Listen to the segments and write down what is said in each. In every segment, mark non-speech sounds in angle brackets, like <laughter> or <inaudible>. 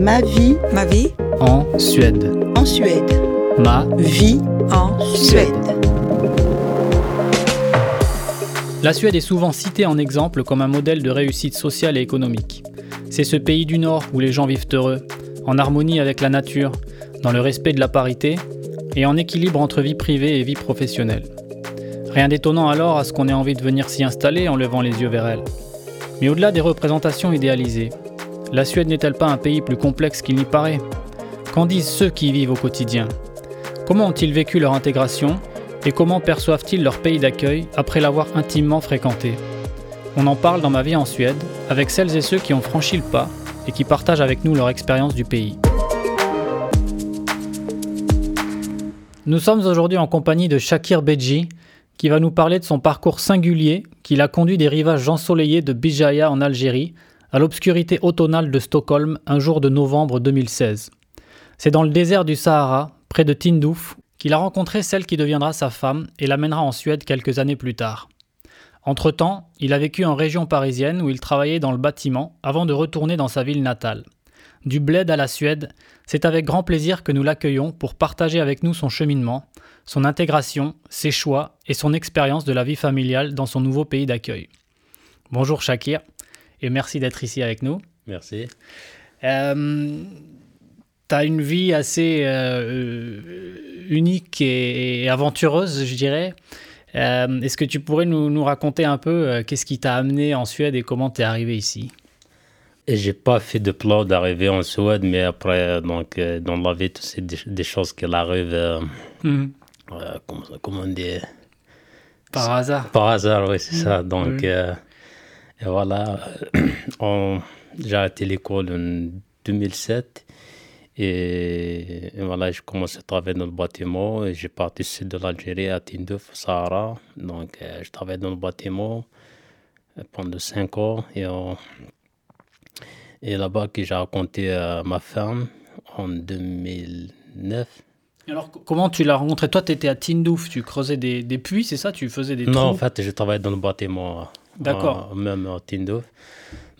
Ma vie Ma vie En Suède. en Suède. Ma Vie en Suède. La Suède est souvent citée en exemple comme un modèle de réussite sociale et économique. C'est ce pays du Nord où les gens vivent heureux, en harmonie avec la nature, dans le respect de la parité et en équilibre entre vie privée et vie professionnelle. Rien d'étonnant alors à ce qu'on ait envie de venir s'y installer en levant les yeux vers elle. Mais au-delà des représentations idéalisées, la Suède n'est-elle pas un pays plus complexe qu'il n'y paraît Qu'en disent ceux qui y vivent au quotidien Comment ont-ils vécu leur intégration et comment perçoivent-ils leur pays d'accueil après l'avoir intimement fréquenté On en parle dans Ma vie en Suède avec celles et ceux qui ont franchi le pas et qui partagent avec nous leur expérience du pays. Nous sommes aujourd'hui en compagnie de Shakir Bedji qui va nous parler de son parcours singulier qui l'a conduit des rivages ensoleillés de Bijaya en Algérie à l'obscurité automnale de Stockholm un jour de novembre 2016. C'est dans le désert du Sahara, près de Tindouf, qu'il a rencontré celle qui deviendra sa femme et l'amènera en Suède quelques années plus tard. Entre-temps, il a vécu en région parisienne où il travaillait dans le bâtiment avant de retourner dans sa ville natale. Du bled à la Suède, c'est avec grand plaisir que nous l'accueillons pour partager avec nous son cheminement, son intégration, ses choix et son expérience de la vie familiale dans son nouveau pays d'accueil. Bonjour Shakir et merci d'être ici avec nous. Merci. Euh, tu as une vie assez euh, unique et, et aventureuse, je dirais. Euh, Est-ce que tu pourrais nous, nous raconter un peu euh, qu'est-ce qui t'a amené en Suède et comment tu es arrivé ici? Et j'ai pas fait de plan d'arriver en Suède, mais après, donc, dans la vie, c'est des, des choses qui arrivent, euh, comment, comment on dit? Par hasard Par hasard, oui, c'est ça. Donc, et voilà, <clears throat> on- j'ai arrêté l'école en 2007. Et, et voilà, j'ai commencé à travailler dans le bâtiment. Et j'ai parti au sud de l'Algérie, à Tindouf, au Sahara. Donc, euh, je travaillais dans le bâtiment euh, pendant cinq ans. Et, on- et là-bas, que j'ai raconté à ma femme en 2009. Alors, co- comment tu l'as rencontré Toi, tu étais à Tindouf, tu creusais des, des puits, c'est ça? Tu faisais des Non, en fait, je travaille dans le bâtiment. D'accord. euh, Même à Tindouf.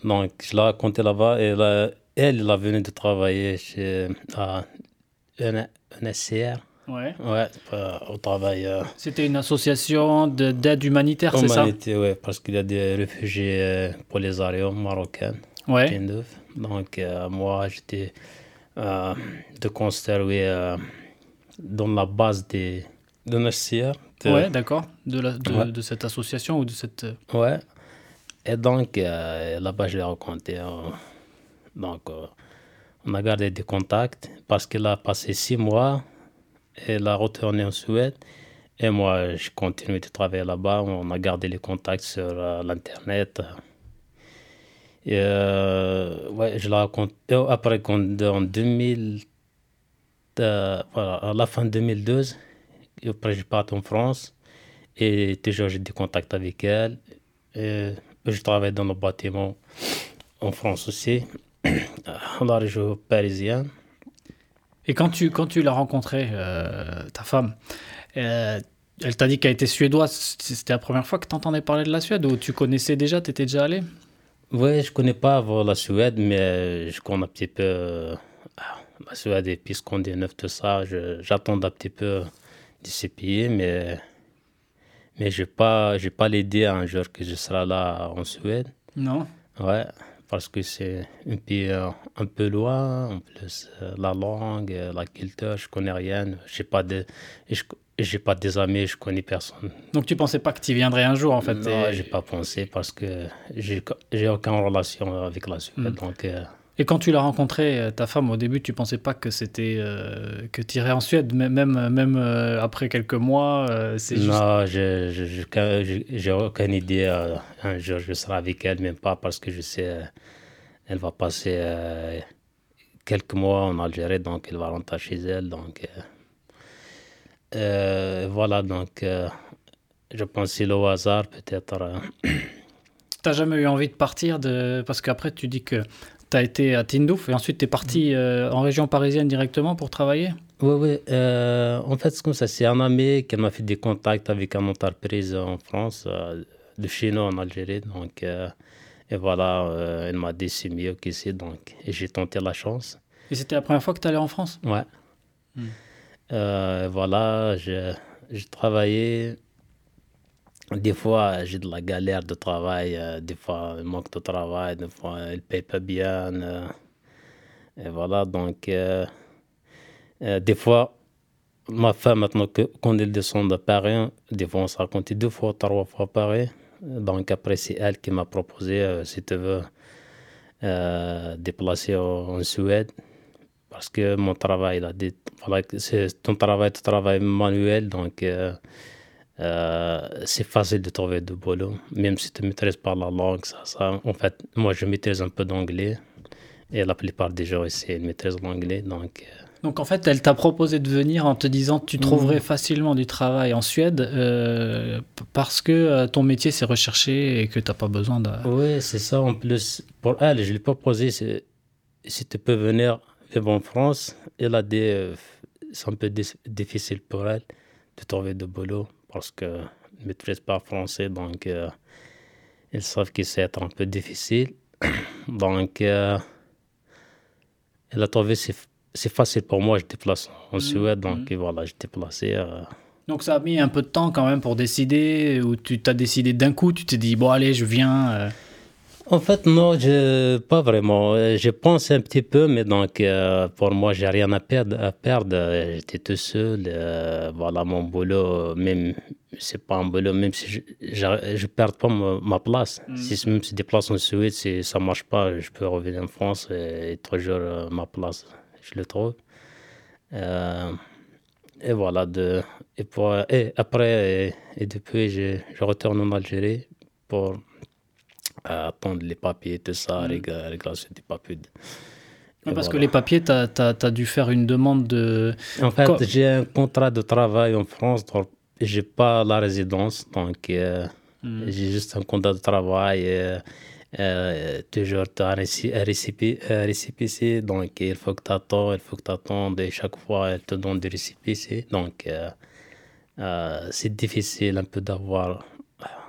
Donc, je l'ai raconté là-bas. Et là, elle, elle a venu de travailler chez à un SCR. Ouais. Ouais, euh, au travail. euh, C'était une association de- d'aide humanitaire, c'est ça? Humanité, ouais, parce qu'il y a des réfugiés euh, marocains. Ouais. Tindouf. Donc, moi, j'étais de euh, dans la base des, de SCR. de- Ouais, d'accord. De, la- de, Ouais. de cette association ou de cette. euh, Ouais. Et donc, euh, là-bas, je l'ai rencontré. euh, donc, euh, on a gardé des contacts parce qu'il a passé six mois. Et il a retourné en Suède. Et moi, je continue de travailler là-bas. On a gardé les contacts sur l'Internet. Et ouais, je l'ai raconté. et Après, en 2000, euh, voilà, à la fin 2012, et après, je pars en France. Et toujours, j'ai des contacts avec elle. Et je travaille dans le bâtiment en France aussi, dans la région parisienne. Et quand tu, quand tu l'as rencontrée, euh, ta femme, euh, elle t'a dit qu'elle était suédoise. C'était la première fois que tu entendais parler de la Suède ou tu connaissais déjà, tu étais déjà allé Oui, je connais pas avant la Suède, mais je connais un petit peu euh, la Suède et puis Scandinave, tout ça. J'attends un petit peu de ces pays, mais, mais je n'ai pas, j'ai pas l'idée un jour que je serai là en Suède. Non Ouais, parce que c'est un pays euh, un peu loin, en plus euh, la langue, euh, la culture, je connais rien. J'ai pas de, je- j'ai pas des amis, je connais personne. Donc tu pensais pas que tu viendrais un jour en fait non, et, j'ai pas pensé parce que j'ai j'ai aucune relation avec la Suède. Mm. Donc, euh, et quand tu l'as rencontrée, euh, ta femme, au début, tu pensais pas que c'était euh, que tu irais en Suède, même, même, même euh, après quelques mois. euh, c'est juste... non, je je- je- j'ai j'ai aucune idée. euh, un jour, je serai avec elle, même pas parce que je sais, euh, elle va passer euh, quelques mois en Algérie, donc elle va rentrer chez elle. Donc, euh, euh, voilà, donc euh, je pense que c'est le hasard, peut-être. euh, <clears throat> T'as jamais eu envie de partir de... Parce qu'après, tu dis que tu as été à Tindouf et ensuite tu es parti euh, en région parisienne directement pour travailler? Oui, oui. euh, en fait, c'est comme ça. C'est un ami qui m'a fait des contacts avec une entreprise en France, euh, de chez nous en Algérie. Donc, et voilà, il m'a dit c'est mieux qu'ici. Donc, et j'ai tenté la chance. Et c'était la première fois que tu allais en France? Ouais. Euh, voilà, j'ai travaillé. Des fois, j'ai de la galère de travail, euh, des fois, il manque de travail, des fois, il ne paye pas bien. euh, et voilà, donc, euh, des fois, ma femme, maintenant, que, quand elle descend de Paris, des fois, on s'est raconté deux fois, trois fois Paris. Donc, après, c'est elle qui m'a proposé, si tu veux, déplacer en, Suède. Parce que mon travail, là, c'est ton travail, ton travail manuel, donc euh, c'est facile de trouver du boulot, même si tu ne maîtrises pas la langue. Ça, ça. En fait, moi, je maîtrise un peu d'anglais et la plupart des gens ici ils maîtrisent l'anglais. Donc, euh, Donc en fait, elle t'a proposé de venir en te disant que tu trouverais facilement du travail en Suède euh, parce que euh, ton métier c'est recherché et que tu n'as pas besoin de... oui, c'est ça. En plus, pour elle, je lui ai proposé si tu peux venir vivre en France. Elle a dit euh, c'est un peu dif- difficile pour elle de trouver du boulot parce qu'elle ne maîtrise pas français. Donc, euh, ils savent que c'est être un peu difficile. <coughs> Donc, euh, elle a trouvé c'est facile pour moi. Je déplace en Suède. Donc, et voilà, je déplacé. euh, Donc ça a mis un peu de temps quand même pour décider ou tu t'as décidé d'un coup, tu t'es dit bon allez je viens. En fait, non, je, pas vraiment. Je pense un petit peu, mais donc, euh, pour moi, j'ai rien à perdre. À perdre. J'étais tout seul. euh, voilà, mon boulot, même, c'est pas un boulot, même si je, je, je perds pas ma, ma place. Si, même si des places en Suède, si ça marche pas, je peux revenir en France et, toujours euh, ma place, je le trouve. Et voilà, de, et, pour, et après, et, et depuis, je, je retourne en Algérie pour à attendre les papiers, tout ça, régler régler des papiers. Et parce que les papiers, tu as, dû faire une demande de... En fait, j'ai un contrat de travail en France, donc j'ai pas la résidence, donc euh, j'ai juste un contrat de travail. euh, euh, toujours, tu as un récépissé, donc il faut que tu attends, il faut que tu attendes, et chaque fois, elle te donne des récépissés. Donc, euh, euh, c'est difficile un peu d'avoir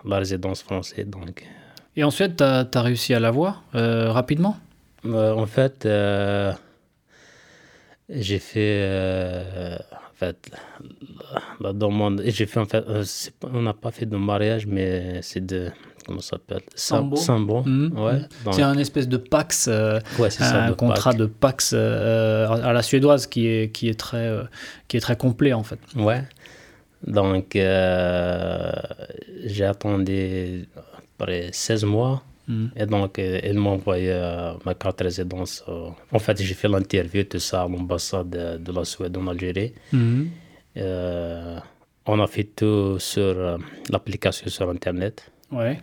la résidence française. Donc, Et ensuite, tu as, réussi à l'avoir euh, rapidement? Euh, en fait, euh, j'ai fait euh, en fait la, demande. J'ai fait en fait, euh, on n'a pas fait de mariage, mais c'est de comment ça s'appelle? Sambo. Sambo. Ouais. donc- C'est un espèce de Pax, euh, ouais, c'est ça. un de contrat de Pax euh, à la suédoise qui est, qui est, très, euh, qui est très complet en fait. Ouais. Donc, euh, j'ai attendu après 16 mois. Mhm. Et donc, euh, elle m'a envoyé euh, ma carte de résidence. euh. En fait, j'ai fait l'interview, tout ça, à l'ambassade de, de la Suède en Algérie. Euh, on a fait tout sur l'application sur Internet. Ouais.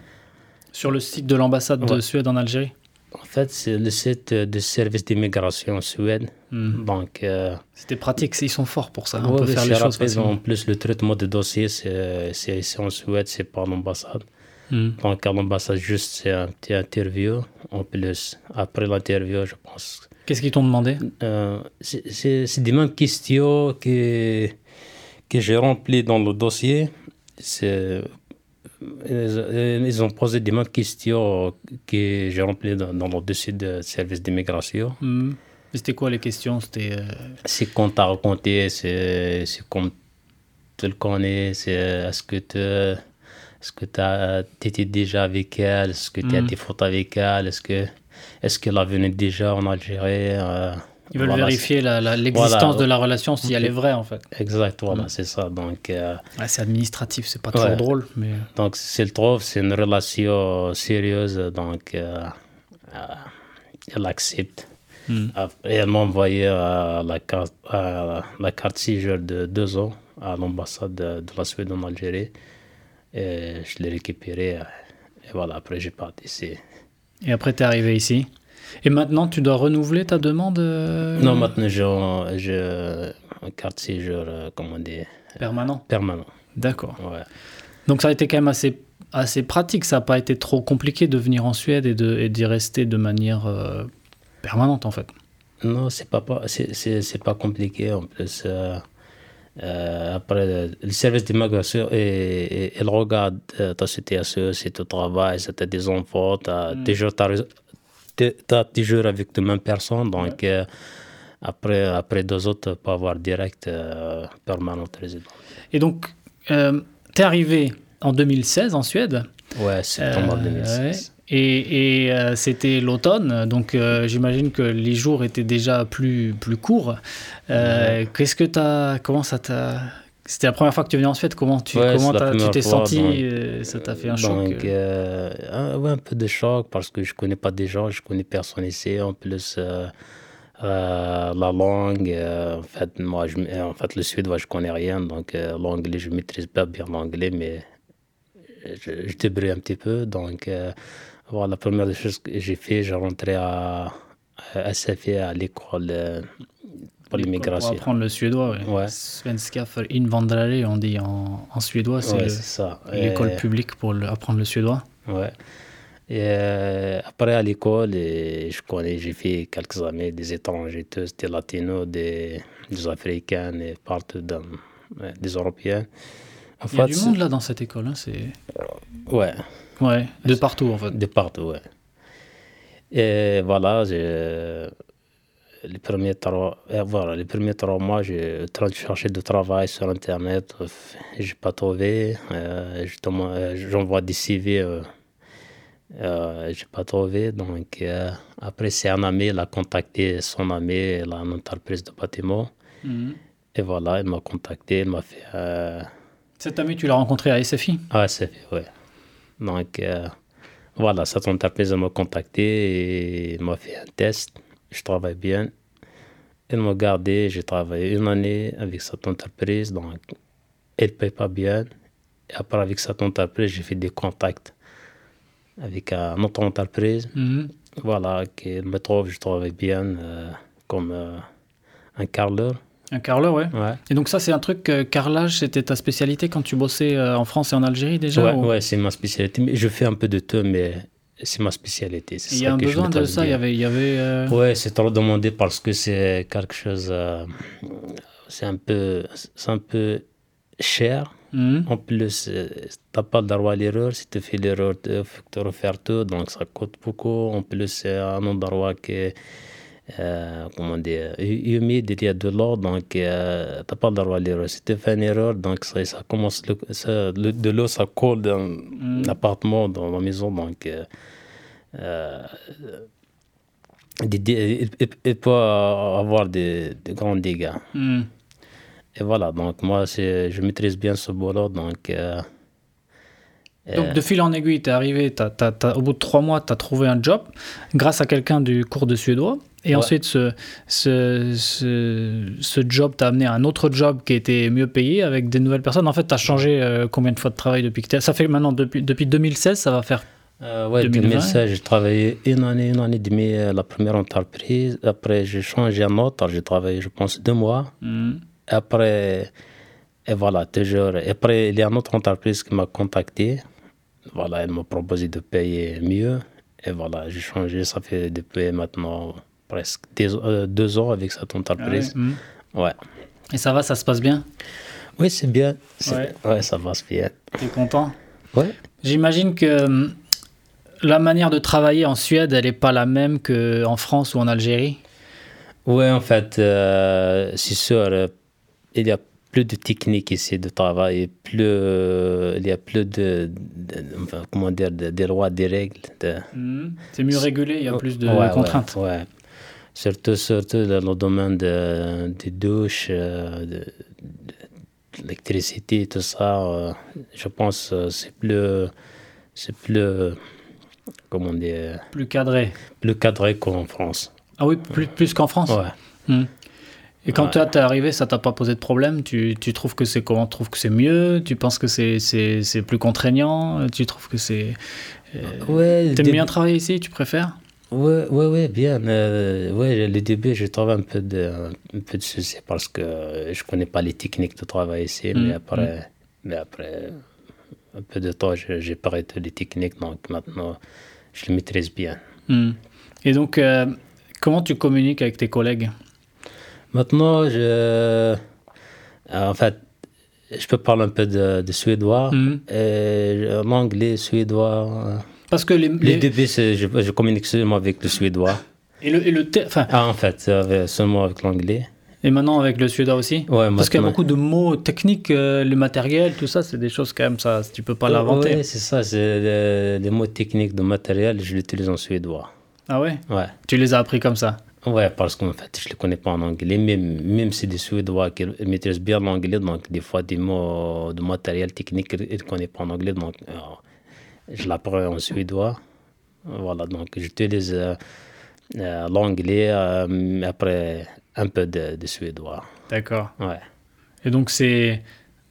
Sur le site de l'ambassade de. Suède en Algérie En fait, c'est le site du service d'immigration en Suède. Mhm. Donc, euh, C'était pratique, ils sont forts pour ça. On ouais, peut faire les choses facilement. En plus, le traitement des dossiers, c'est c'est ici en Suède, c'est par l'ambassade. Mhm. Donc, à l'ambassade, juste, c'est un petit interview. En plus, après l'interview, je pense. Qu'est-ce qu'ils t'ont demandé? Euh, c'est des mêmes questions que, que j'ai remplies dans le dossier. Ils, ils ont posé des mêmes questions que j'ai remplies dans, dans le dossier de service d'immigration. Et C'était quoi les questions? C'était euh, C'est qu'on t'a raconté, c'est c'est comme tu le connais, c'est est-ce que tu est-ce que tu étais déjà avec elle, est-ce que tu as Mhm. des photos avec elle, est-ce que est-ce qu'elle a venu déjà en Algérie euh, Ils veulent voilà, vérifier l'existence Voilà. de la relation, si elle est vraie en fait. Exact, voilà, Mhm. c'est ça. Donc, euh, Ouais, c'est administratif, c'est pas toujours Ouais. drôle, mais donc s'il trouve, c'est une relation sérieuse, donc euh, euh, elle accepte. Mhm. Après, elle m'a envoyé euh, la, carte, euh, la carte de deux ans à l'ambassade de, de la Suède en Algérie. Et je l'ai récupéré. euh, Et voilà, après, j'ai parti ici. et après t'es arrivé ici. Et maintenant, tu dois renouveler ta demande euh, Non, maintenant, j'ai un- carte séjour, euh, comment dire, permanent. permanent. D'accord. Ouais. Donc ça a été quand même assez assez pratique. Ça n'a pas été trop compliqué de venir en Suède et de et d'y rester de manière euh, permanente en fait. Non, c'est pas, pas c'est pas compliqué en plus. euh, euh, après, le service d'immigration, il regarde euh, ta situation, si tu travailles, si tu as des enfants, tu as t'as toujours avec les mêmes personnes. Donc, euh, Après, après deux autres, pour avoir direct euh, permanent résident. Et donc, tu es arrivé en 2016 en Suède? Ouais, septembre Euh, 2016. Et, et, euh, c'était l'automne, donc euh, j'imagine que les jours étaient déjà plus, plus courts. Euh, Qu'est-ce que tu as. Comment ça t'a. C'était la première fois que tu venais en Suède. Comment tu Ouais, comment t'as- t'es senti donc, Ça t'a fait un choc Donc, euh, euh, un, ouais, un peu de choc parce que je connais pas des gens, je connais personne ici. En plus, euh, euh, la langue, en fait, moi, je, en fait, le suédois, je connais rien. Donc, l'anglais, je maîtrise pas bien l'anglais, mais je, je débrouille un petit peu. Donc, la première des choses que j'ai fait, j'ai rentré à, à SFI, à l'école euh, pour Pour l'immigration. apprendre le suédois, ouais. Ouais. Svenska för invandrare, on dit en, en suédois. C'est Ouais, l'école Et- publique pour le- apprendre le suédois. Ouais. Et euh, après, à l'école, je connais, j'ai fait quelques années des étrangers, des latinos, des, des africains et partout dans, des européens. En Il y a fait, du monde là dans cette école. hein, c'est... Ouais, Ouais, de partout en fait. de partout, ouais. Et voilà, j'ai- les premiers trois, euh, voilà, les premiers trois mois, j'ai en train de chercher du travail sur Internet. euh, J'ai pas trouvé. Euh, je euh, J'envoie des CV. Euh, euh, j'ai pas trouvé. Donc, euh, après, c'est un ami, il a contacté son ami, il a une entreprise de bâtiment. Mhm. Et voilà, il m'a contacté, il m'a fait. Euh, Cet ami, tu l'as rencontré à SFI c'est fait, ouais. Donc, euh, voilà, cette entreprise elle m'a contacté et m'a fait un test. Je travaille bien. Il m'a gardé. J'ai travaillé une année avec cette entreprise. Donc, elle ne paye pas bien. Et après, avec cette entreprise, j'ai fait des contacts avec une autre entreprise. Mhm. Voilà, qui me trouve, je travaille bien euh, comme euh, un carreleur. Un carreleur, ouais. Ouais. Et donc ça, c'est un truc, euh, carrelage, c'était ta spécialité quand tu bossais euh, en France et en Algérie déjà Ouais, ou- ouais, c'est ma spécialité. Mais je fais un peu de tout, mais c'est ma spécialité. Il y a un besoin de ça, il y avait... Il y avait euh, Ouais, c'est trop demandé parce que c'est quelque chose. euh, c'est un peu, c'est un peu cher. mhm. En plus, t'as pas le droit à l'erreur. Si tu fais l'erreur, il faut tu refaire tout. Donc, ça coûte beaucoup. En plus, c'est un endroit qui est, euh, comment dire, humide, il y a de l'eau. Donc, euh, t'as pas le droit à l'erreur. Si tu fais une erreur, donc ça, ça commence, le- ça- le- de l'eau, ça coule dans l'appartement, dans la maison. Donc, euh, euh, il, il- il peut avoir des, des grands dégâts. Mhm. Et voilà, donc moi, je maîtrise bien ce boulot. Donc, euh, Donc de fil en aiguille, tu es arrivé, t'as- t'as- t'as- au bout de trois mois, tu as trouvé un job grâce à quelqu'un du cours de suédois. Et Ouais. ensuite, ce, ce, ce, ce job t'a amené à un autre job qui était mieux payé avec des nouvelles personnes. En fait, tu as changé euh, combien de fois de travail depuis que t'es- Ça fait maintenant, depuis, depuis 2016, ça va faire... euh, ouais, 2020. 2016, j'ai travaillé une année, une année et demie à la première entreprise. Après, j'ai changé un autre. J'ai travaillé, je pense, deux mois. Mhm. Après, et voilà, toujours. Après, il y a une autre entreprise qui m'a contacté. Voilà, elle m'a proposé de payer mieux. Et voilà, j'ai changé. Ça fait depuis maintenant presque deux, euh, deux ans avec cette entreprise. Mhm. Ouais. Et ça va, ça se passe bien? Oui, c'est bien. Ouais. ouais, ça va, c'est bien. Tu es content? Ouais. J'imagine que hum, la manière de travailler en Suède, elle n'est pas la même qu'en France ou en Algérie? Oui, en fait, euh, c'est sûr, euh, il y a plus de techniques ici de travail, plus, euh, il y a plus de, de- enfin, comment dire, de- des lois, des règles. de- C'est mieux régulé, il y a plus de Ouais, contraintes. Ouais, Surtout, surtout dans le domaine de- des douches, euh, de, l'électricité, tout ça, euh, je pense que c'est plus, c'est plus, comment dire, Plus cadré. plus cadré qu'en France. Ah oui, plus, plus qu'en France Ouais. Hmm. Et quand Ouais. toi t'es arrivé, ça t'a pas posé de problème? Tu, tu trouves que c'est comment? Tu trouves que c'est mieux? Tu penses que c'est, c'est, c'est plus contraignant? Tu trouves que c'est. Ouais, T'aimes bien travailler ici? Tu préfères? Ouais, ouais, ouais, bien. Euh, ouais, le début, j'ai trouvé un peu de, un peu de soucis parce que je connais pas les techniques de travail ici, Mm, mais après, mais après un peu de temps, j'ai parlé de les techniques, donc maintenant, je les maîtrise bien. Hmm. Et donc, euh, comment tu communiques avec tes collègues? Maintenant, je, en fait, je peux parler un peu de, de suédois, Mhm. et l'anglais, suédois. Parce que les, Les les- débuts, je, je communique seulement avec le suédois. Et le, et le enfin, Ah, en fait, euh, seulement avec l'anglais. et maintenant avec le suédois aussi? Ouais, Parce qu'il y a beaucoup de mots techniques, euh, le matériel, tout ça, c'est des choses quand même, ça, tu peux pas l'inventer. Ouais, c'est ça, c'est le- les mots techniques de matériel, je l'utilise en suédois. Ah ouais? Ouais. Tu les as appris comme ça? Ouais, parce qu'en fait, je ne les connais pas en anglais. Même, même si des Suédois qui maîtrisent bien l'anglais, donc des fois, des mots de matériel technique, ils ne connaissent pas en anglais. Donc, euh, je l'apprends en suédois. Voilà, donc j'utilise euh, euh, l'anglais, euh, mais après un peu de, de suédois. D'accord. Ouais. Et donc, c'est.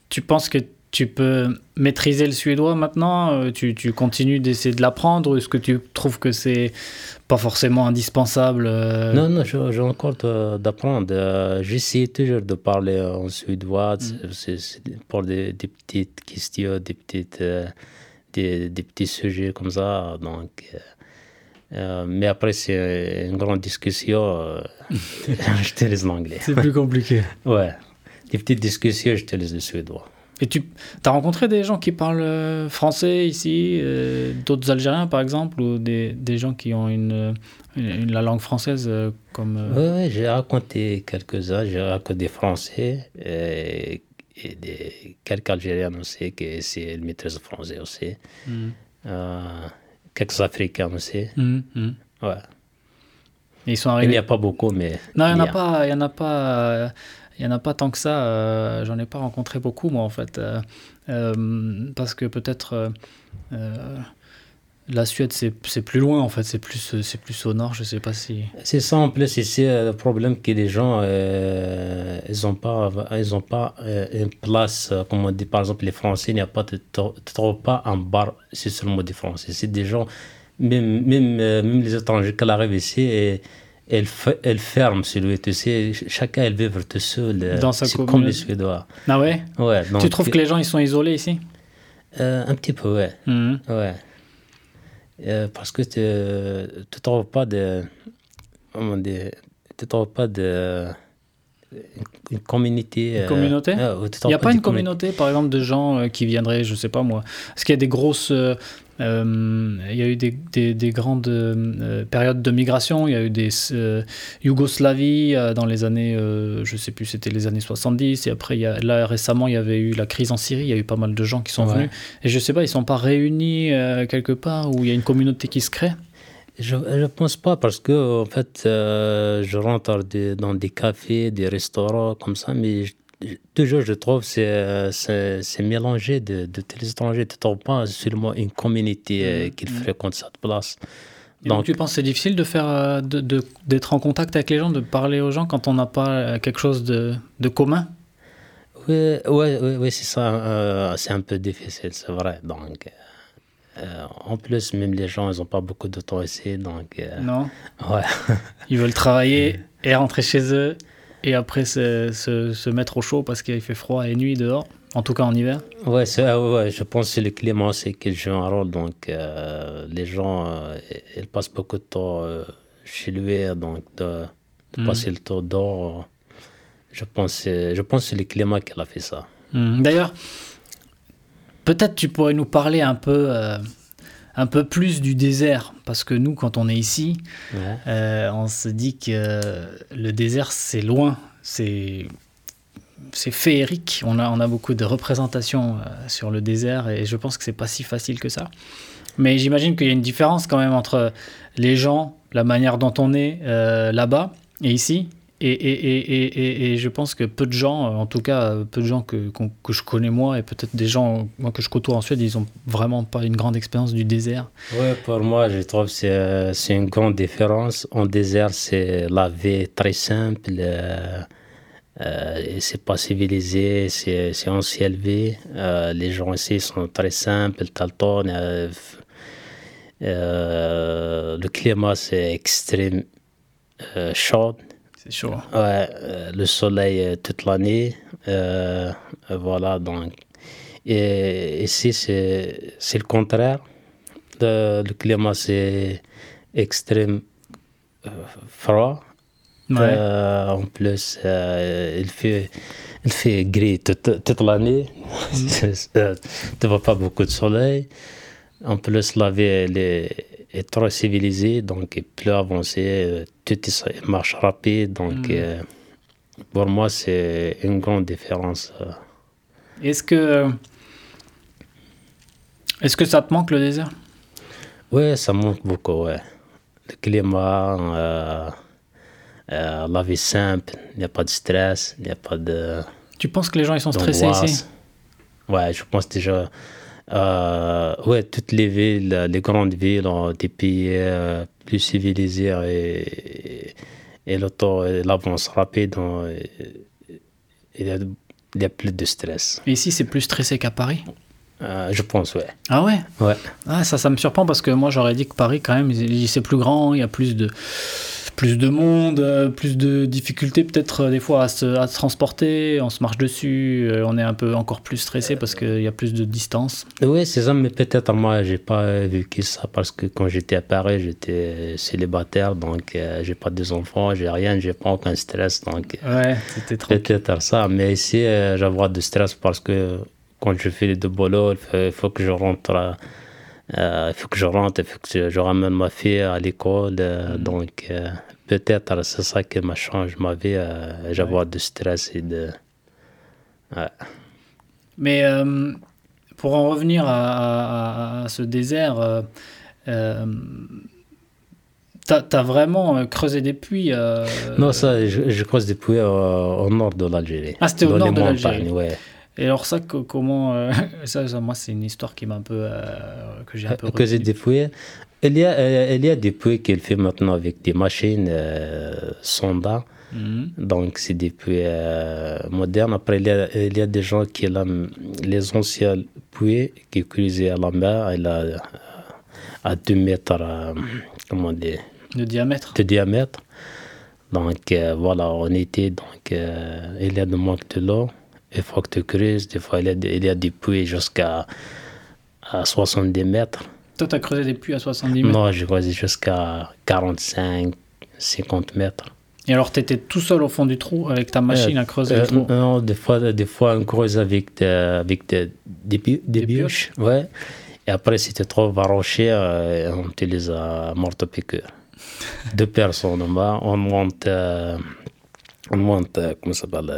Tu penses que tu peux maîtriser le suédois maintenant Euh, tu, tu continues d'essayer de l'apprendre est-ce que tu trouves que c'est pas forcément indispensable euh, Non, non, j'ai encore de- d'apprendre. Euh, J'essaie toujours de parler en suédois c'est- c'est pour des, des petites questions, des, petites, euh, des, des petits sujets comme ça. Donc, euh, euh, mais après, c'est une grande discussion. euh, <laughs> J'utilise l'anglais. C'est plus compliqué. Ouais. Des petites discussions, j'utilise le suédois. Et tu as rencontré des gens qui parlent euh, français ici, euh, d'autres Algériens par exemple, ou des, des gens qui ont une, une- une- la langue française euh, comme. euh, ouais, j'ai raconté quelques-uns. J'ai raconté des Français et, et des, quelques Algériens aussi qui c'est le maîtrise français aussi. Euh, quelques Africains aussi. Mhm, mhm. Ouais. Ils sont Il n'y a pas beaucoup, mais. Non, il n'y en a a. pas, il y en a pas, il y en a pas tant que ça. euh, J'en ai pas rencontré beaucoup moi en fait, euh, euh, parce que peut-être la Suède c'est c'est plus loin en fait, c'est plus c'est plus au nord. Je sais pas si. C'est ça en plus, euh, le problème que les gens, ils n'ont pas, ils ont pas une place, comme on dit par exemple les Français, il n'y a pas, tu ne pas un bar, c'est seulement des Français. C'est des gens, même, même, même les étrangers qui arrivent ici, elles, fe- elles ferment celui, tu sais, ch- chacun elle vivre tout seul. euh, Dans sa c'est comme les Suédois. Ah ouais? Ouais, tu trouves que les gens ils sont isolés ici? Euh, Un petit peu, ouais. Mhm. Ouais. Euh, parce que tu ne trouves pas de. Comment dire Tu trouves pas de. Une communauté. euh, communauté? Il n'y a pas une commu- communauté, par exemple, de gens qui viendraient, je sais pas moi. Est-ce qu'il y a des grosses. Euh, il y a eu des, des, des grandes euh, périodes de migration. Il y a eu des euh, Yougoslavie euh, dans les années, je sais plus, c'était les années 70. Et après, il y a, là récemment, il y avait eu la crise en Syrie. Il y a eu pas mal de gens qui sont Ouais. venus. Et je sais pas, ils sont pas réunis quelque part où il y a une communauté qui se crée? Je ne pense pas parce que, en fait, je rentre des- dans des cafés, des restaurants comme ça, mais je- toujours je trouve c'est, euh, c'est c'est mélangé de, de les étrangers. Tu ne trouves pas seulement une communauté euh, qui fréquente cette place. Et donc, tu penses que c'est difficile de faire, euh, de- de- d'être en contact avec les gens, de parler aux gens quand on n'a pas quelque chose de, de commun? Oui, ouais, ouais, c'est ça. euh, c'est un peu difficile, c'est vrai. Donc, euh, en plus, même les gens, ils n'ont pas beaucoup de temps ici. Donc, euh, Non ouais. Ils veulent travailler <laughs> et rentrer chez eux et après se, se, se mettre au chaud parce qu'il fait froid et nuit dehors, en tout cas en hiver. Ouais, c'est- ah ouais, je pense que le climat c'est qui joue un rôle. Donc, euh, les gens, euh, ils passent beaucoup de temps euh, chez lui. Donc, de, de Mhm. passer le temps dehors, je pense, que c'est- je pense que c'est le climat qui a fait ça. Hmm. D'ailleurs, peut-être tu pourrais nous parler un peu, un peu plus du désert parce que nous, quand on est ici, Ouais. Euh, on se dit que le désert, c'est loin, c'est c'est féerique. On a, on a beaucoup de représentations euh, sur le désert et je pense que c'est pas si facile que ça. Mais j'imagine qu'il y a une différence quand même entre les gens, la manière dont on est euh, là-bas et ici. Et, et, et, et, je pense que peu de gens, euh, en tout cas euh, peu de gens que, que je connais moi et peut-être des gens que je côtoie en Suède, ils ont vraiment pas une grande expérience du désert. Ouais, pour moi, je trouve que c'est c'est une grande différence. En désert, c'est la vie très simple, euh, euh, c'est pas civilisé, c'est élevé. Euh, les gens ici sont très simples, t'as le euh, euh, climat, c'est extrême euh, chaud. C'est chaud. Ouais, euh, le soleil euh, toute l'année. euh, voilà, donc. Et ici, c'est le contraire. Le, le climat, c'est extrême euh, froid. Ouais. En plus, il, fait, il fait gris toute, toute l'année. <laughs> Euh, tu vois pas beaucoup de soleil. En plus, la vie, elle est, est trop civilisé, donc plus avancé, tout marche rapide. Donc, mm. pour moi, c'est une grande différence. Est-ce que, est-ce que ça te manque le désert? Oui, ça manque beaucoup, ouais. Le climat, la vie simple, il n'y a pas de stress, il n'y a pas de. Tu penses que les gens ils sont stressés ici? Ouais, je pense déjà. Euh, ouais, toutes les villes, les grandes villes ont des pays euh, plus civilisés et, et temps, l'avance rapide, il y, a, il y, a, plus de stress. Et ici, c'est plus stressé qu'à Paris? Euh, Je pense, ouais. Ah ouais? Ouais. Ah, ça, ça me surprend parce que moi, j'aurais dit que Paris, quand même, c'est plus grand, il y a plus de plus de monde, euh, plus de difficultés peut-être euh, des fois à se, transporter, on se marche dessus, euh, on est un peu encore plus stressé parce qu'il y a plus de distance. Oui, c'est ça, mais peut-être moi, j'ai pas vécu ça parce que quand j'étais à Paris, j'étais célibataire, donc j'ai pas des enfants, j'ai rien, j'ai pas aucun stress, donc ouais, peut-être ça. Mais ici, j'avais de stress parce que quand je fais les deux boulots, il faut, que je rentre. Il faut que je rentre, il faut que je, ramène ma fille à l'école. Mm. Donc, peut-être c'est ça qui m'a changé ma vie. Euh, J'avais de stress et de. Mais euh, pour en revenir à, ce désert, euh, euh t'as as vraiment creusé des puits Non, ça, je, creuse des puits au, nord de l'Algérie. Ah, c'était au nord de l'Algérie. Ouais. Et alors ça, comment <laughs> ça, moi, c'est une histoire qui m'a un peu que j'ai un peu. Creuser des puits. Il y, a, euh, il y a des puits qu'il fait maintenant avec des machines euh, sonda. Mhm. Donc, c'est des puits euh, modernes. Après, il y, a, il y, a, des gens qui ont les anciens puits qui utilisaient à la mer il a, à 2 mètres comment dire, de diamètre. De diamètre. Donc, voilà, on était. Donc, il y a de manque de l'eau. Il faut que tu creuses. Des fois, il y a, il y a des puits jusqu'à 70 mètres. Toi, tu as creusé des puits à 70 mètres? Non, j'ai creusé jusqu'à 45, 50 mètres. Et alors, tu étais tout seul au fond du trou avec ta machine à creuser le euh, trou? Non, des fois, des fois on creuse avec, avec des, des. Ouais. Et après, si tu trop varoché, euh, on utilise un marteau-piqueur. Deux personnes en bas, on monte, euh, on monte comment ça s'appelle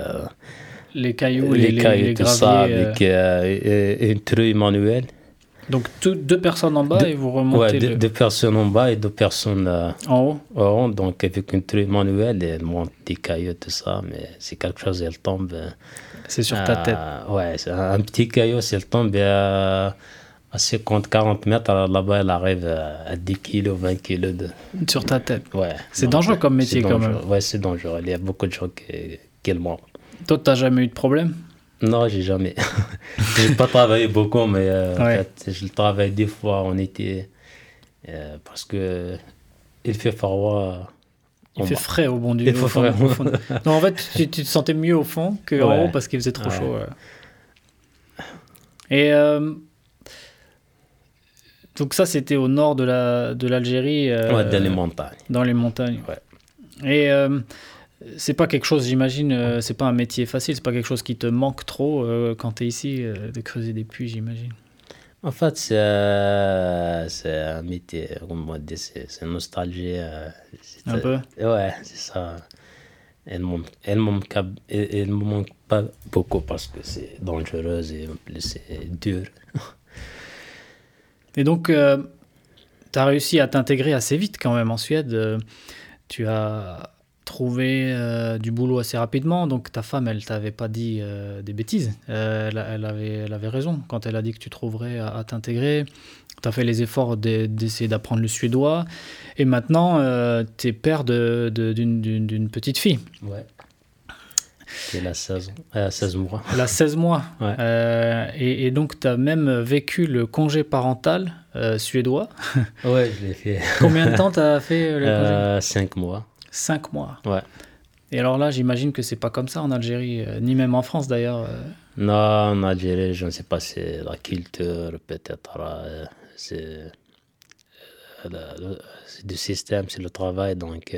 Les cailloux, les, les cailloux, tout ça, avec une truie manuelle. Donc deux personnes en bas et vous remontez. Ouais, deux, personnes en bas et deux personnes euh, en haut. En haut. Donc avec une truie manuelle, elle monte des cailloux, tout ça, mais c'est quelque chose, elle tombe. Euh, c'est sur ta tête. Ouais, un petit caillou, si elle tombe à, 50-40 mètres, là-bas, elle arrive à 10 kg, 20 kg de. Sur ta tête. Ouais. C'est dangereux comme métier quand même. Ouais, c'est dangereux. Il y a beaucoup de gens qui, qui le montrent. Toi, tu n'as jamais eu de problème? Non, j'ai jamais. <laughs> j'ai pas travaillé beaucoup, mais euh, en fait, je travaille des fois en été euh, parce que il fait froid. Il fait frais au bon Dieu. Il fait frais. non, en fait, tu, tu, te sentais mieux au fond qu'en haut parce qu'il faisait trop chaud. Et euh, donc ça, c'était au nord de la de l'Algérie. dans les montagnes. Dans les montagnes. Ouais. Et c'est pas quelque chose, j'imagine, euh, c'est pas un métier facile, c'est pas quelque chose qui te manque trop euh, quand tu es ici, euh, de creuser des puits, j'imagine. En fait, c'est un métier, c'est nostalgie. un peu Ouais, c'est ça. Elle ne me manque pas beaucoup parce que c'est dangereux et c'est dur. et donc, tu as réussi à t'intégrer assez vite quand même en Suède. tu as trouver euh, du boulot assez rapidement. Donc ta femme, elle t'avait pas dit euh, des bêtises. Euh, elle, avait, elle avait raison quand elle a dit que tu trouverais à, t'intégrer. Tu as fait les efforts d'essayer d'apprendre le suédois. Et maintenant, tu es père d'une de, petite fille. Ouais. Elle a 16, 16 mois. Elle a 16 mois. <laughs> et, et, donc, tu as même vécu le congé parental suédois. Ouais, je l'ai fait. Combien de temps tu as fait le congé? 5 mois. Cinq mois. Ouais. Et alors là, j'imagine que c'est pas comme ça en Algérie, euh, ni même en France d'ailleurs. Euh. Non, en Algérie, je ne sais pas, c'est la culture, peut-être. Euh, c'est du système, c'est le travail. Donc,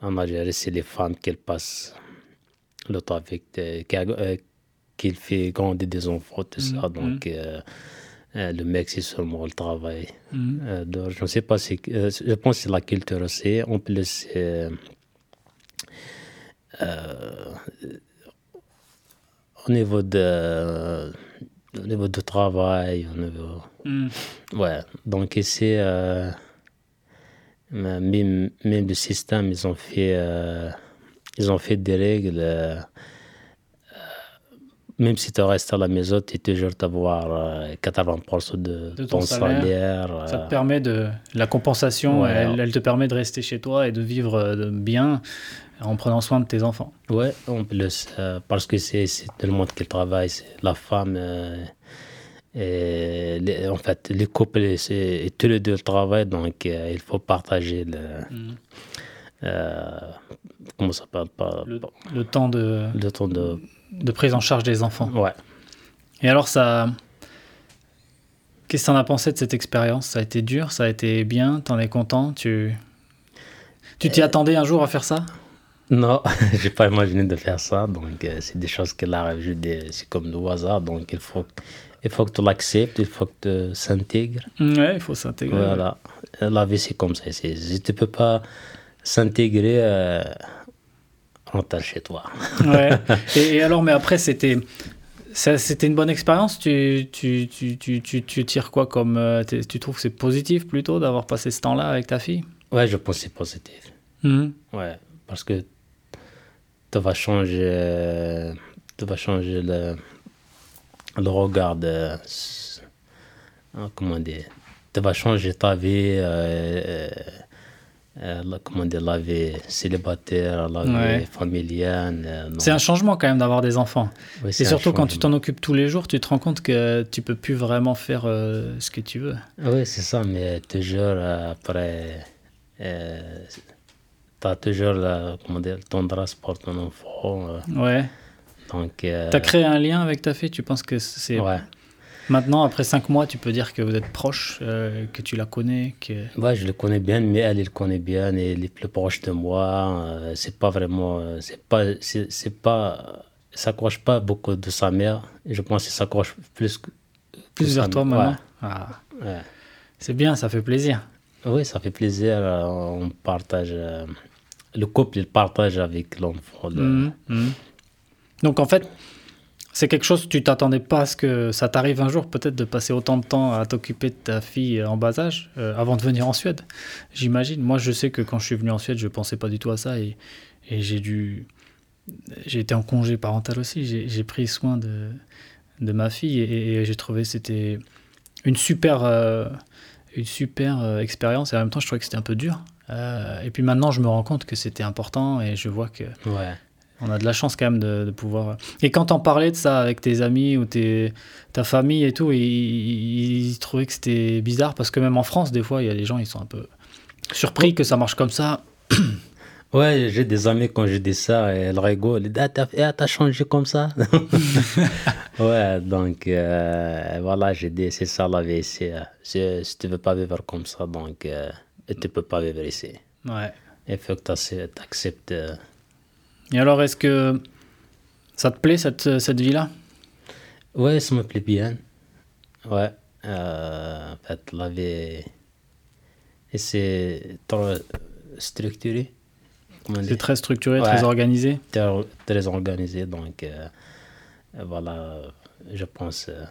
en Algérie, c'est les femmes qui passent le avec, qui, fait grandir des enfants, tout ça. Mm-hmm. Donc, le mec, c'est seulement le travail. Mhm. donc, je ne sais pas si. je pense que c'est la culture aussi. En plus, au niveau de au niveau du travail, au niveau... Mhm. Ouais, donc ici, euh, même, même le système, ils ont fait, euh, ils ont fait des règles. Euh, même si tu restes à la maison, tu es toujours avoir euh, 80% de, De ton ton salaire. salaire. Ça euh, te permet de. La compensation, Ouais. elle, elle te permet de rester chez toi et de vivre euh, bien en prenant soin de tes enfants. Ouais, en plus, euh, parce que c'est tout le monde qui travaille, c'est la femme. euh, et les- en fait, les couples, c'est tous les deux travaillent, donc euh, il faut partager le. euh, comment ça s'appelle pas, Le, le temps de, le temps de. De prise en charge des enfants. Ouais. Et alors, ça. Qu'est-ce que t'en as pensé de cette expérience? Ça a été dur Ça a été bien T'en es content Tu. Tu t'y attendais un jour à faire ça? Non, <laughs> j'ai pas imaginé de faire ça, donc euh, c'est des choses qui arrivent, je dis, c'est comme le hasard, donc il faut, il faut que tu l'acceptes, il faut que tu s'intègres. Ouais, il faut s'intégrer. Voilà. La vie, c'est comme ça. Si tu peux pas s'intégrer, euh, rentre chez toi. <laughs> Ouais. Et, et alors, mais après, c'était. ça- C'était une bonne expérience. Tu, tu, tu, tu, tu, tires quoi comme. euh, Tu trouves que c'est positif plutôt d'avoir passé ce temps-là avec ta fille? Ouais, je pense que c'est positif. Mhm. Ouais, parce que tu vas changer, tu vas changer le, le regard de. ah, Comment dire Tu vas changer ta vie. euh, euh, la- comment dire, la vie célibataire, la Ouais. vie familiale. euh. C'est un changement quand même d'avoir des enfants. Ouais, Et surtout quand tu t'en occupes tous les jours, tu te rends compte que tu peux plus vraiment faire euh, ce que tu veux. Oui, c'est ça, mais toujours euh, après, euh, tu as toujours la, comment dire, tendresse pour ton enfant. euh, Ouais. donc, euh, Tu as créé un lien avec ta fille, tu penses que c'est... ouais. Maintenant, après cinq mois, tu peux dire que vous êtes proches, euh, que tu la connais, que... Ouais, je le connais bien, mais elle, elle le connaît bien et elle est plus proche de moi. euh, c'est pas vraiment, euh, c'est pas, c'est, pas, s'accroche pas beaucoup de sa mère. Je pense qu'il s'accroche plus, que- Plus vers toi mère. maintenant. Ah, Ouais, c'est bien, ça fait plaisir. Oui, ça fait plaisir. euh, on partage, euh, le couple, il partage avec l'enfant. le- Mhm, mhm. Donc en fait, c'est quelque chose, tu t'attendais pas à ce que ça t'arrive un jour peut-être de passer autant de temps à t'occuper de ta fille en bas âge euh, avant de venir en Suède, j'imagine. Moi je sais que quand je suis venu en Suède, je pensais pas du tout à ça et, j'ai dû... J'ai été en congé parental aussi, j'ai pris soin de, ma fille et, j'ai trouvé que c'était une super, euh, euh, expérience et en même temps je trouvais que c'était un peu dur. Euh, et puis maintenant je me rends compte que c'était important et je vois que Ouais. On a de la chance quand même de, de pouvoir. Et quand t'en parlais de ça avec tes amis ou tes, ta famille et tout, ils, ils- trouvaient que c'était bizarre parce que même en France, des fois, il y a des gens, ils sont un peu surpris que ça marche comme ça. <coughs> Ouais, j'ai des amis quand je dis ça, et elles rigolent. Ah, t'as ah, t'as changé comme ça? <laughs> <laughs> Ouais, donc euh, voilà, j'ai dit, c'est ça la vie ici. Si, si tu veux pas vivre comme ça, donc euh, tu peux pas vivre ici. Ouais. Il faut que tu acceptes. euh, Et alors, est-ce que ça te plaît cette, cette vie-là? Ouais, ça me plaît bien. Ouais, euh, en fait, la vie, et c'est trop structuré. Comment C'est très structuré, Ouais. très organisé. très, très organisé, donc euh, voilà, je pense euh,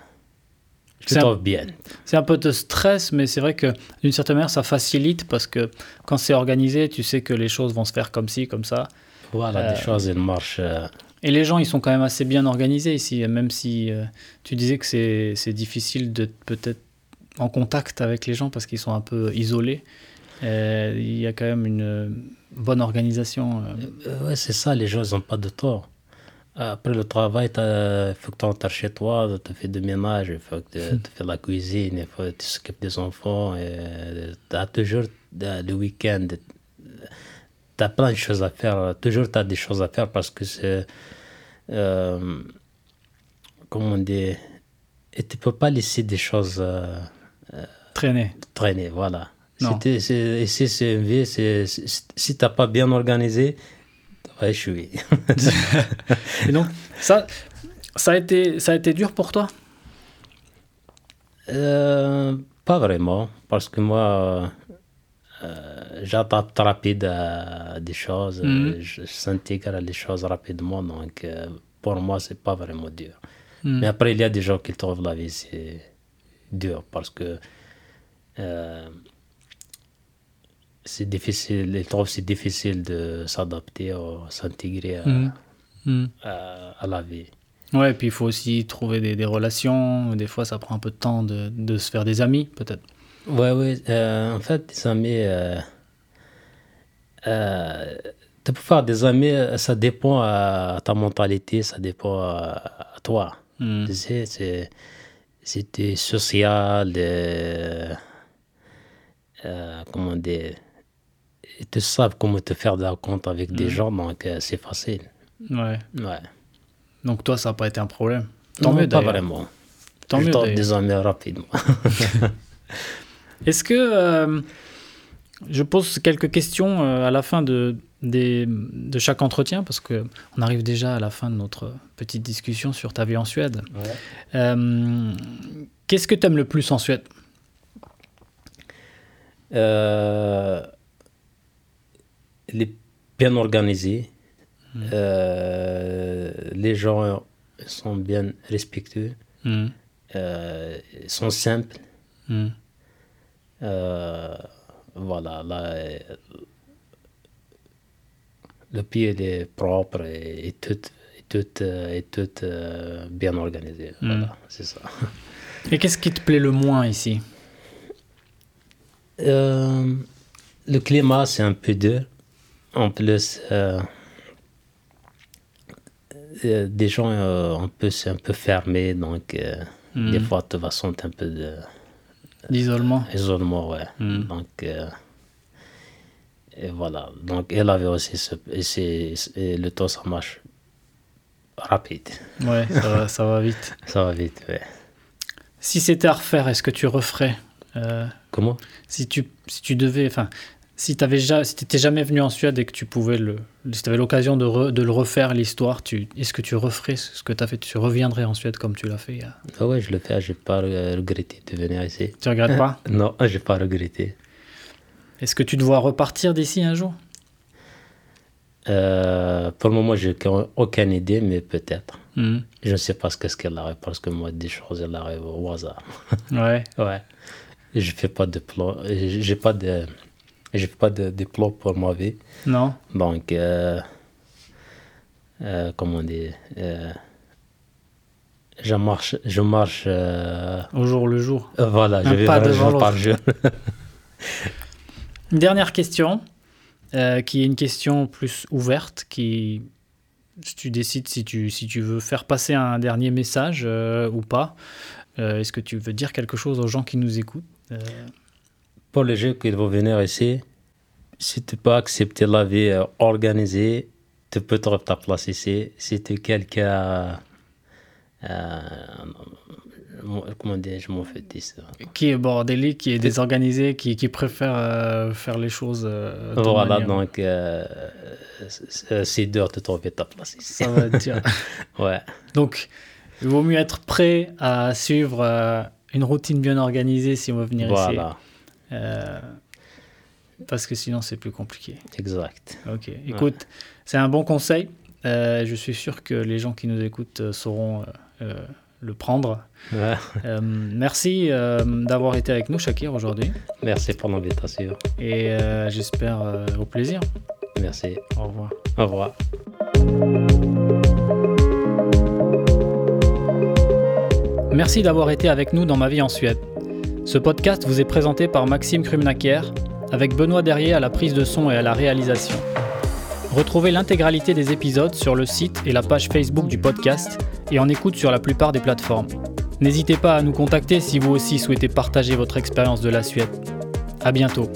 je un- bien. C'est un peu de stress, mais c'est vrai que d'une certaine manière, ça facilite parce que quand c'est organisé, tu sais que les choses vont se faire comme ci, comme ça. Voilà, Euh, des choses, elles marchent. euh, Et les gens, ils sont quand même assez bien organisés ici, même si euh, tu disais que c'est difficile d'être peut-être en contact avec les gens parce qu'ils sont un peu isolés. Euh, Il y a quand même une euh, bonne organisation. euh. euh, ouais, c'est ça, les gens, ils n'ont pas de tort. Après le travail, il faut que tu rentres chez toi, tu fais du ménage, il faut que tu fais la cuisine, il faut que tu t'occupes des enfants. Tu as toujours euh, le week-end, tu as plein de choses à faire. Toujours, tu as des choses à faire parce que c'est. euh, comment on dit Et tu peux pas laisser des choses euh, Traîner. traîner, voilà. Non. Si, vie, c'est- c'est- si tu n'as pas bien organisé, tu vas échouer. Et donc, ça, ça, a été, ça a été dur pour toi? Euh, pas vraiment, parce que moi, euh, j'adapte rapide à des choses, Mhm. je, je s'intègre à les choses rapidement, donc euh, pour moi, c'est pas vraiment dur. Hmm. Mais après, il y a des gens qui trouvent la vie c'est dur parce que euh, c'est difficile, ils trouvent c'est difficile de s'adapter ou s'intégrer à, Hmm. Hmm. à- à la vie. Ouais, et puis il faut aussi trouver des, des relations. Des fois, ça prend un peu de temps de, de se faire des amis, peut-être. Ouais, ouais. euh, en fait, des amis. Euh, euh, faire des amis, euh, ça dépend à ta mentalité, ça dépend à, à toi. Hmm. Tu sais, c'est. Si tu es social, euh, euh, comment dire. Ils te savent comment te faire de la compte avec des gens, donc euh, c'est facile. Ouais. Ouais. Donc toi, ça n'a pas été un problème. Tant Non, mieux pas vraiment. Tant Je mieux des amis rapidement. <laughs> Est-ce que euh, je pose quelques questions euh, à la fin de, des- de chaque entretien parce que on arrive déjà à la fin de notre petite discussion sur ta vie en Suède. Euh, Qu'est-ce que tu aimes le plus en Suède? Euh, il est bien organisé. Euh, les gens sont bien respectueux. Hmm. Euh, ils sont simples. Hmm. Euh, voilà, là, euh, le pied est propre et, et tout, et tout, euh, et tout euh, bien organisé. Voilà, c'est ça. <laughs> Et qu'est-ce qui te plaît le moins ici? Euh, le climat, c'est un peu dur. En plus, euh, des gens, euh, un peu, c'est un peu fermé, donc euh, Hmm. des fois, tu vas sentir un peu D'isolement d'isolement, ouais. Hmm. Donc, euh, et voilà. Donc, elle avait aussi ce, et le temps, ça marche rapide. Ouais, ça va, <laughs> ça va vite. Ça va vite, ouais. Si c'était à refaire, est-ce que tu referais euh, Comment? si, tu, si tu devais, enfin, si tu ja, si t'étais jamais venu en Suède et que tu pouvais le, si tu avais l'occasion de, re- de le refaire l'histoire, tu, est-ce que tu referais ce que tu as fait? Tu reviendrais en Suède comme tu l'as fait a- Ah ouais, je le fais, j'ai pas euh, regretté de venir ici. Tu regrettes pas? <laughs> Non, j'ai pas regretté. Est-ce que tu te vois repartir d'ici un jour? Euh, pour le moment, j'ai aucune idée, mais peut-être. Hmm. Je ne sais pas ce qu'est-ce qu'elle arrive, parce que moi, des choses, elles arrivent au hasard. <laughs> Ouais. Ouais. Je fais pas de plan, j'ai pas de, j'ai pas de, plan pour ma vie. Non Donc, euh, euh, comment dire, euh, je marche, je marche, euh, Au jour le jour. voilà, je vais pas devant jour par <laughs> jour. Une dernière question, euh, qui est une question plus ouverte, qui, si tu décides si tu, si tu veux faire passer un dernier message euh, ou pas, euh, est-ce que tu veux dire quelque chose aux gens qui nous écoutent Euh, Pour les gens qui vont venir ici, si tu peux accepter la vie euh, organisée, tu peux trouver ta place ici. Si tu es quelqu'un. euh, comment dire, je m'en fais dire ça? Qui est bordélique, qui est désorganisé, qui, qui préfère euh, faire les choses euh, Voilà, manière- donc c'est dur de trouver ta place ici. Ça va dire. <laughs> Ouais, Donc, il vaut mieux être prêt à suivre une routine bien organisée si on veut venir ici. voilà, Euh, parce que sinon, c'est plus compliqué. exact. Ok, écoute, c'est un bon conseil. Euh, je suis sûr que les gens qui nous écoutent euh, sauront euh, le prendre. Ouais. Merci d'avoir été avec nous, Shakir, aujourd'hui. Merci pour l'invitation. Et j'espère au plaisir. Merci. Au revoir. Au revoir. Merci d'avoir été avec nous dans Ma vie en Suède. Ce podcast vous est présenté par Maxime Krumnaker, avec Benoît Derrier à la prise de son et à la réalisation. Retrouvez l'intégralité des épisodes sur le site et la page Facebook du podcast et en écoute sur la plupart des plateformes. N'hésitez pas à nous contacter si vous aussi souhaitez partager votre expérience de la Suède. À bientôt.